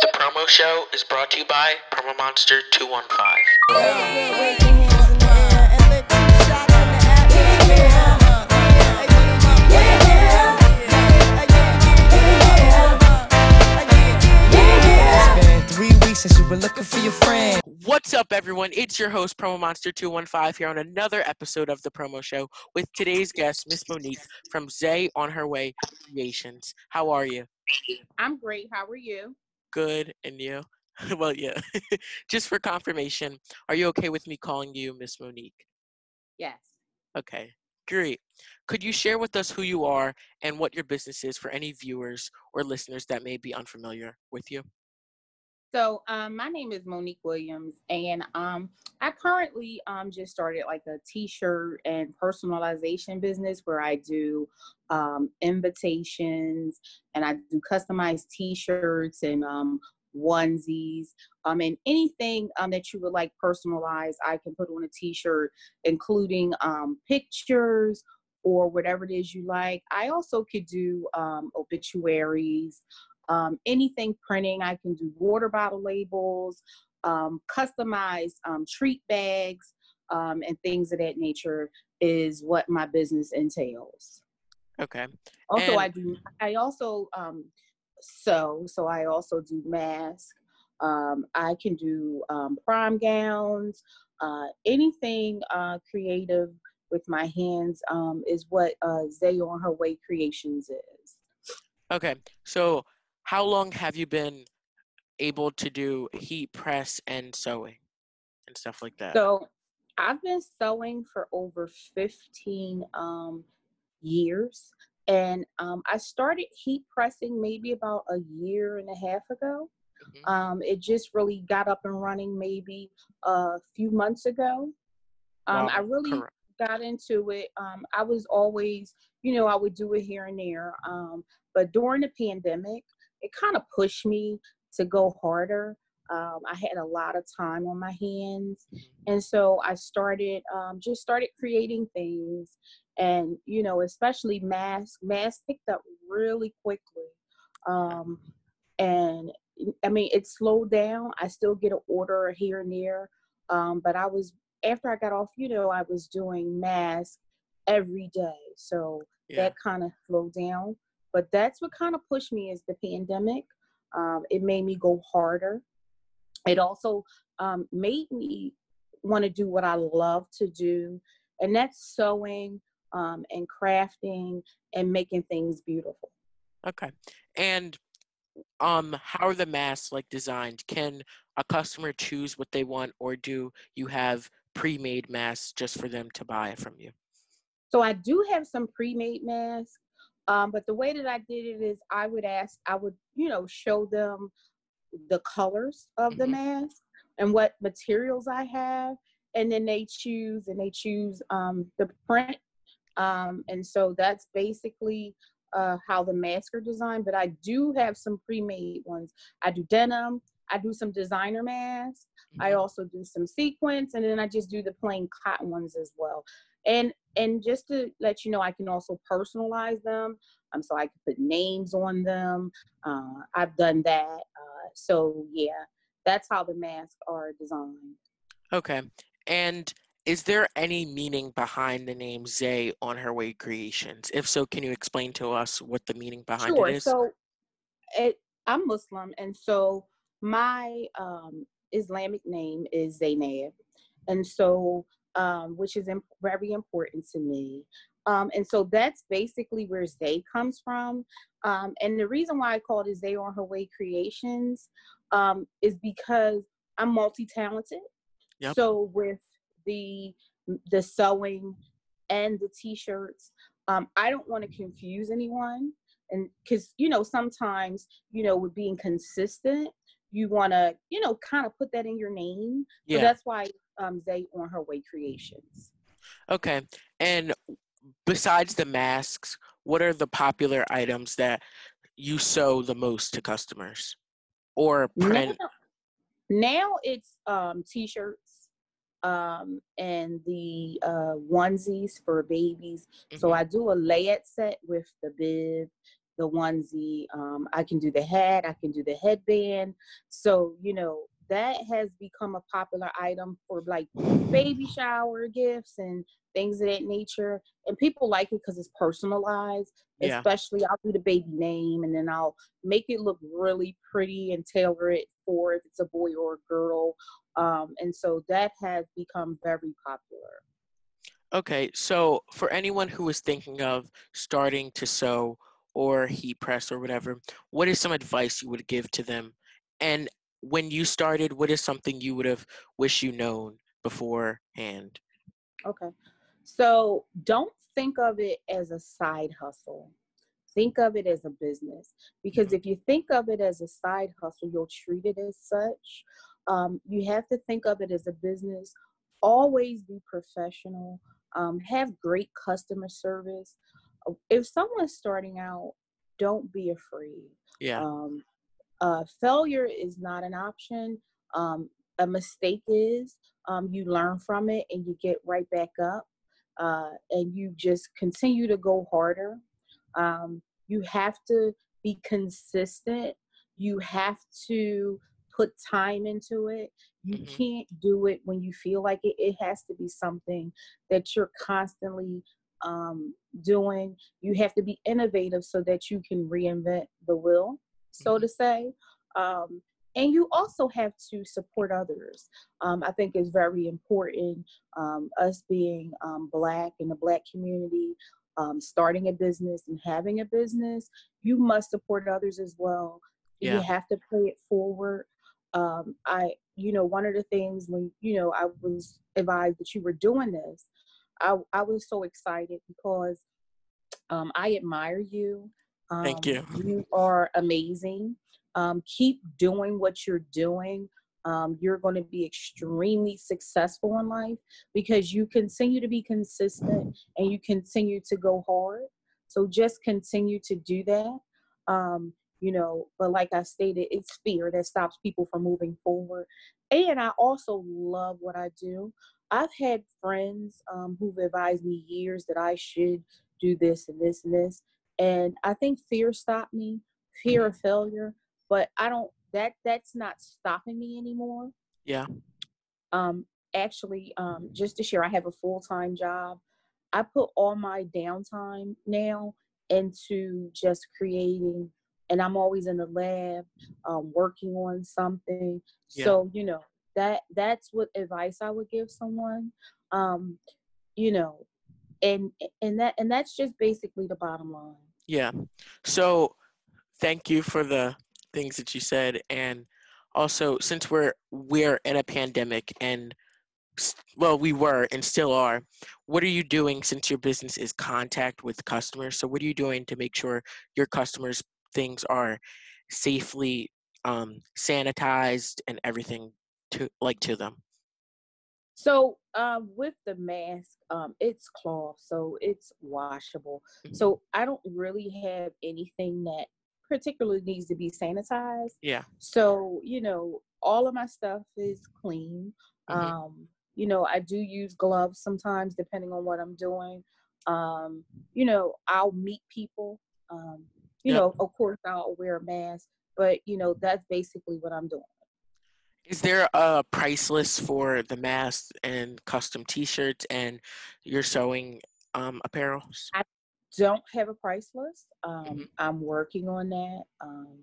The promo show is brought to you by Promo Monster 215. It's been three weeks since you were looking for your friend. What's up, everyone? It's your host, Promo Monster 215, here on another episode of the promo show with today's guest, Miss Monique from Zay on Her Way Creations. How are you? I'm great. How are you? Good, and you? well, yeah. Just for confirmation, are you okay with me calling you Miss Monique? Yes. Okay, great. Could you share with us who you are and what your business is for any viewers or listeners that may be unfamiliar with you? So, um, my name is Monique Williams, and um, I currently um, just started like a T-shirt and personalization business where I do um, invitations and I do customized T-shirts and um, onesies, um, and anything um, that you would like personalized, I can put on a T-shirt, including um, pictures or whatever it is you like. I also could do um, obituaries, um, anything printing. I can do water bottle labels, um, customized um, treat bags, um, and things of that nature is what my business entails. Okay. Also, And- I do. I also um, sew, so I also do masks. Um, I can do um, prom gowns, uh, anything uh, creative with my hands um, is what uh, Zay on Her Way Creations is. Okay. So, how long have you been able to do heat press and sewing and stuff like that? So I've been sewing for over 15 um, years. And um, I started heat pressing maybe about a year and a half ago. Mhm. Um, it just really got up and running maybe a few months ago. Um, Wow, I really correct. got into it. Um, I was always, you know, I would do it here and there. Um, but during the pandemic, it kind of pushed me to go harder. Um, I had a lot of time on my hands, and so I started um, just started creating things, and you know, especially masks. Masks picked up really quickly, um, and I mean, it slowed down. I still get an order here and there, um, but I was after I got off, you know, I was doing masks every day. So Yeah. that kind of slowed down. But that's what kind of pushed me is the pandemic. Um, it made me go harder. It also um, made me want to do what I love to do, and that's sewing um, and crafting and making things beautiful. Okay. And um how are the masks like designed? Can a customer choose what they want or do you have pre-made masks just for them to buy from you? So I do have some pre-made masks, um, but the way that I did it is I would ask, I would, you know, show them the colors of the Mhm. mask and what materials I have, and then they choose and they choose um, the print. Um, and so that's basically uh, how the masks are designed. But I do have some pre-made ones. I do denim. I do some designer masks. I Mhm. also do some sequins, and then I just do the plain cotton ones as well. And and just to let you know, I can also personalize them. Um, so I can put names on them. Uh, I've done that. Uh, so yeah, that's how the masks are designed. Okay. And is there any meaning behind the name Zay on her way creations? If so, can you explain to us what the meaning behind sure. it is? So it, I'm Muslim, and so my um, Islamic name is Zainab, and so um, which is im- very important to me. Um, and so that's basically where Zay comes from. Um, and the reason why I called it Zay on Her Way Creations um, is because I'm multi-talented. Yep. So with the the sewing and the t-shirts, um, I don't want to confuse anyone. And because you know sometimes you know with being consistent, you want to you know kind of put that in your name. So yeah. that's why um, Zay on Her Way Creations. Okay. And besides the masks, what are the popular items that you sew the most to customers? Or print? now it's um, t-shirts um, and the uh, onesies for babies. So Mhm. I do a layout set with the bib the onesie. Um, I can do the hat. I can do the headband. So you know that has become a popular item for like baby shower gifts and things of that nature. And people like it because it's personalized. Yeah. Especially, I'll do the baby name and then I'll make it look really pretty and tailor it for if it's a boy or a girl. Um, and so that has become very popular. Okay, so for anyone who is thinking of starting to sew or heat press or whatever, what is some advice you would give to them? And when you started, what is something you would have wished you known beforehand? Okay. So don't think of it as a side hustle. Think of it as a business. Because Mhm. if you think of it as a side hustle, you'll treat it as such. Um, you have to think of it as a business. Always be professional. Um, have great customer service. If someone's starting out, don't be afraid. Yeah. Um, uh, failure is not an option. Um, a mistake is. Um, you learn from it and you get right back up, uh, and you just continue to go harder. Um, you have to be consistent. You have to put time into it. You Mhm. can't do it when you feel like it. It has to be something that you're constantly um, doing. You have to be innovative so that you can reinvent the wheel, so Mhm. to say. Um, and you also have to support others. Um, I think it's very important. Um, us being um, black in the black community, um, starting a business and having a business, you must support others as well. Yeah. You have to pay it forward. Um, I, you know, one of the things when you know I was advised that you were doing this, I, I was so excited because um, I admire you. Um, Thank you. You are amazing. Um, keep doing what you're doing. Um, you're going to be extremely successful in life because you continue to be consistent and you continue to go hard. So just continue to do that. You know, but like I stated, it's fear that stops people from moving forward. And I also love what I do. I've had friends um, who've advised me years that I should do this and this and this. And I think fear stopped me, fear of failure. But I don't that that's not stopping me anymore. Yeah. Um actually um just to share, I have a full-time job. I put all my downtime now into just creating and I'm always in the lab um, working on something. Yeah. So, you know, that that's what advice I would give someone. Um, you know, and and that and that's just basically the bottom line. Yeah. So thank you for the things that you said and also since we're we're in a pandemic and well we were and still are what are you doing since your business is contact with customers so what are you doing to make sure your customers things are safely um, sanitized and everything to like to them So um, with the mask, um, it's cloth, so it's washable. Mhm. So I don't really have anything that particularly needs to be sanitized. yeah So you know, all of my stuff is clean. Mhm. Um, you know, I do use gloves sometimes, depending on what I'm doing. Um, you know, I'll meet people. Um, you Yep. know, of course, I'll wear a mask, but you know, that's basically what I'm doing. Is there a price list for the masks and custom T-shirts and your sewing um, apparels? I don't have a price list. Um, Mhm. I'm working on that. Um,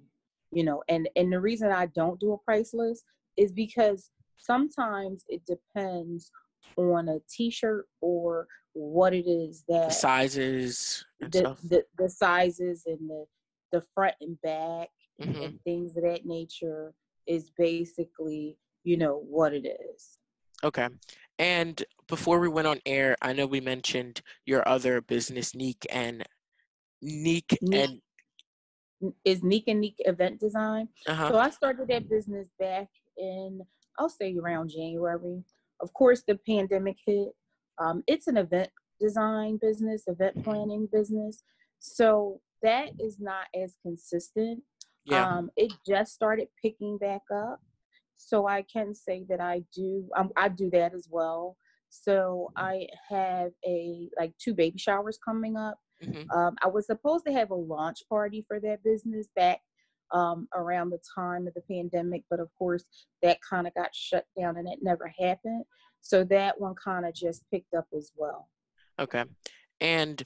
you know, and and the reason I don't do a price list is because sometimes it depends on a T-shirt or what it is The that sizes and the, stuff. the the sizes and the the front and back hmm and things of that nature is basically you know what it is. Okay. And before we went on air, I know we mentioned your other business, Neek and Neek Neek. and Is Neek and Neek event design. uh-huh. So I started that business back in, I'll say around January. Of course, the pandemic hit. Um, it's an event design business, event planning business. So that is not as consistent. yeah. Um, it just started picking back up. So I can say that I do, um, I do that as well. So I have a like two baby showers coming up Mhm. Um, I was supposed to have a launch party for that business back um, around the time of the pandemic, but of course that kind of got shut down and it never happened. So that one kind of just picked up as well. Okay. And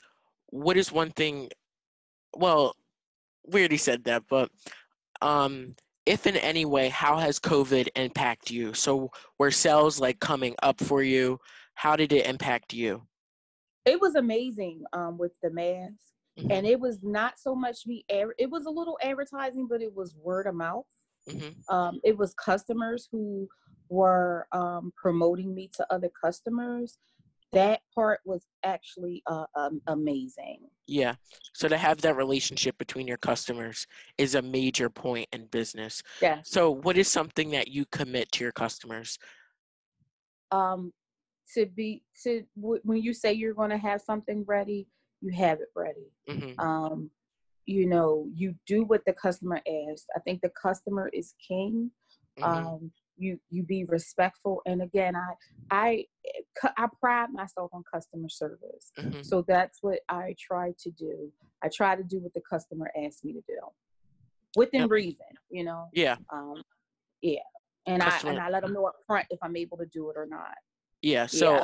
what is one thing? Well, we already said that, but um, if in any way, how has COVID impacted you? So were sales like coming up for you? How did it impact you? It was amazing um, with the mask. Mhm. And it was not so much me, it was a little advertising, but it was word of mouth. Mhm. um, it was customers who were um, promoting me to other customers. That part was actually uh, um, amazing. Yeah. So to have that relationship between your customers is a major point in business. Yeah. So what is something that you commit to your customers? Um, to be to w- when you say you're going to have something ready, you have it ready. hmm Um, you know, you do what the customer asks. I think the customer is king. hmm um, you you be respectful and again i i i pride myself on customer service hmm so that's what i try to do i try to do what the customer asks me to do within Yep. reason you know Yeah. um yeah and i and i let them know up front if i'm able to do it or not Yeah. So Yeah.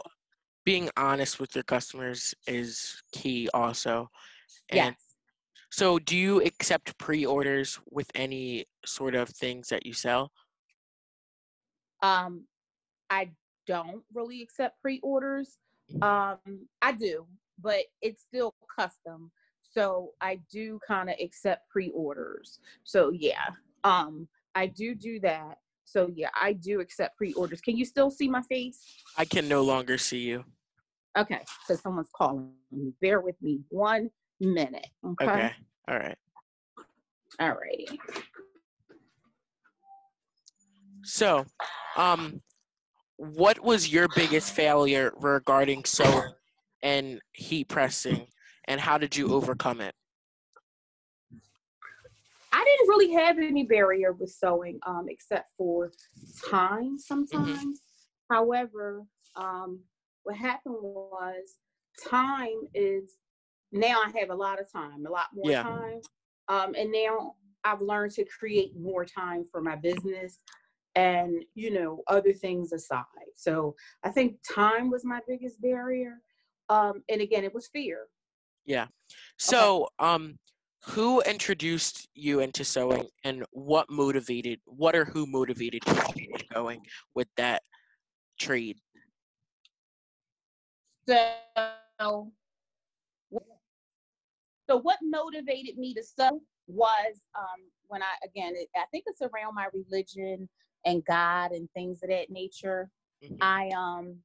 being honest with your customers is key also. And yes so do you accept pre-orders with any sort of things that you sell? um i don't really accept pre-orders. Um i do but it's still custom. So i do kind of accept pre-orders. So yeah um i do do that. So yeah i do accept pre-orders. Can you still see my face? I can no longer see you. okay because someone's calling me. Bear with me one minute okay, Okay. All right. all righty. So, um, what was your biggest failure regarding sewing and heat pressing, and how did you overcome it? I didn't really have any barrier with sewing, um, except for time sometimes. However, um, what happened was time is now I have a lot of time, a lot more Yeah. time. Um, and now I've learned to create more time for my business and, you know, other things aside. So I think time was my biggest barrier. Um, and again, it was fear. Yeah. So, um, who introduced you into sewing, and what motivated, what or who motivated you to keep going with that trade? So, so what motivated me to sew was um, when I again, I think it's around my religion and God and things of that nature. Mhm. I um,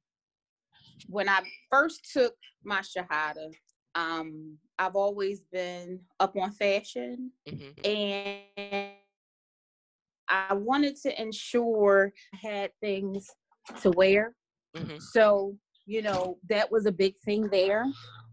when I first took my shahada, um, I've always been up on fashion Mhm. and I wanted to ensure I had things to wear. Mhm. So, you know, that was a big thing there.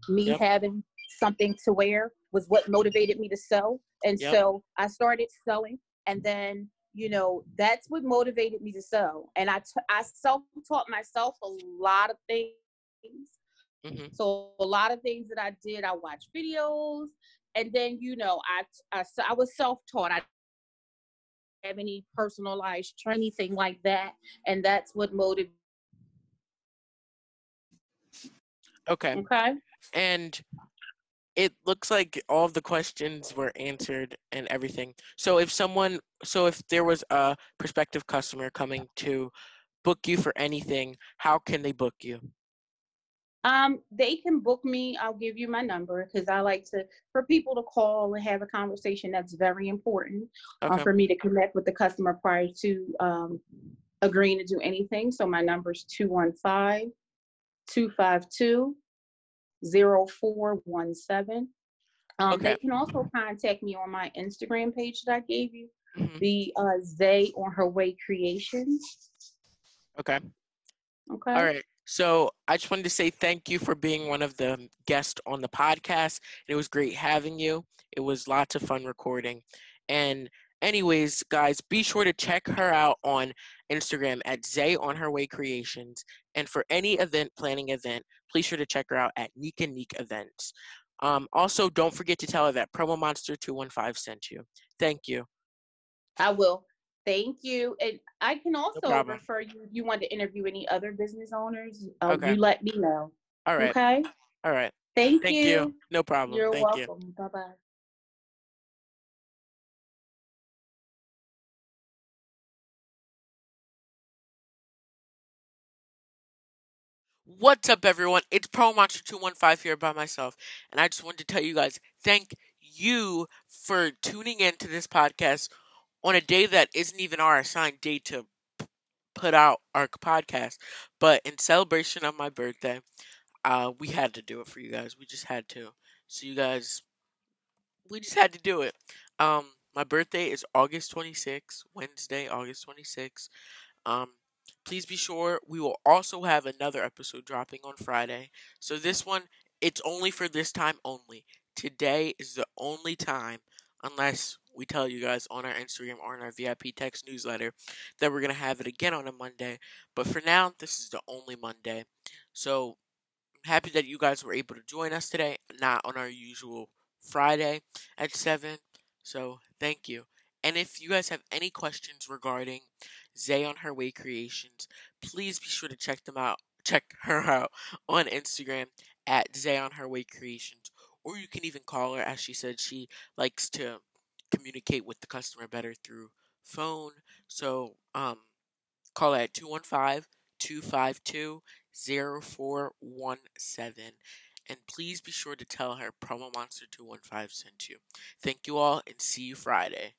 Me Yep. having something to wear was what motivated me to sew. And Yep. so I started sewing and then, you know, that's what motivated me to sew. And I, t- I self-taught myself a lot of things. Mhm. So a lot of things that I did, I watched videos and then, you know, I I was self-taught. I didn't have any personalized training, anything like that. And that's what motivated Okay. Okay. And it looks like all of the questions were answered and everything. So if someone, so if there was a prospective customer coming to book you for anything, how can they book you? Um, they can book me. I'll give you my number because I like to for people to call and have a conversation. That's very important uh, Okay. for me to connect with the customer prior to um, agreeing to do anything. So my number is 215 252 0417. Um, Okay. They can also contact me on my Instagram page that I gave you, Mhm. the uh, Zay on her way creations. Okay. Okay. All right. So I just wanted to say thank you for being one of the guests on the podcast. It was great having you. It was lots of fun recording. And anyways, guys, be sure to check her out on Instagram at Zay on her way creations. And for any event planning event, please sure to check her out at Nika Neek Events. Um, also, don't forget to tell her that Promo Monster 215 sent you. Thank you. I will. Thank you. And I can also problem. refer you if you want to interview any other business owners. Um, Okay. You let me know. All right. Okay. All right. Thank, you. Thank you. you. No problem. You're Thank you. welcome. Bye bye. What's up, everyone? It's Pro Monster 215 here by myself, and I just wanted to tell you guys thank you for tuning in to this podcast on a day that isn't even our assigned day to put out our podcast. But in celebration of my birthday, uh, we had to do it for you guys. We just had to. So, you guys, we just had to do it. Um, my birthday is August 26th, Wednesday, August 26th. Um, please be sure we will also have another episode dropping on Friday. So this one, it's only for this time only. Today is the only time, unless we tell you guys on our Instagram or in our VIP text newsletter, that we're gonna have it again on a Monday. But for now, this is the only Monday. So I'm happy that you guys were able to join us today, not on our usual Friday at seven. So thank you. And if you guys have any questions regarding Zay on Her Way Creations, please be sure to check them out. Check her out on Instagram at Zay on Her Way Creations. Or you can even call her, as she said she likes to communicate with the customer better through phone. So um, call at 215 252 0417. And please be sure to tell her Promo Monster 215 sent you. Thank you all and see you Friday.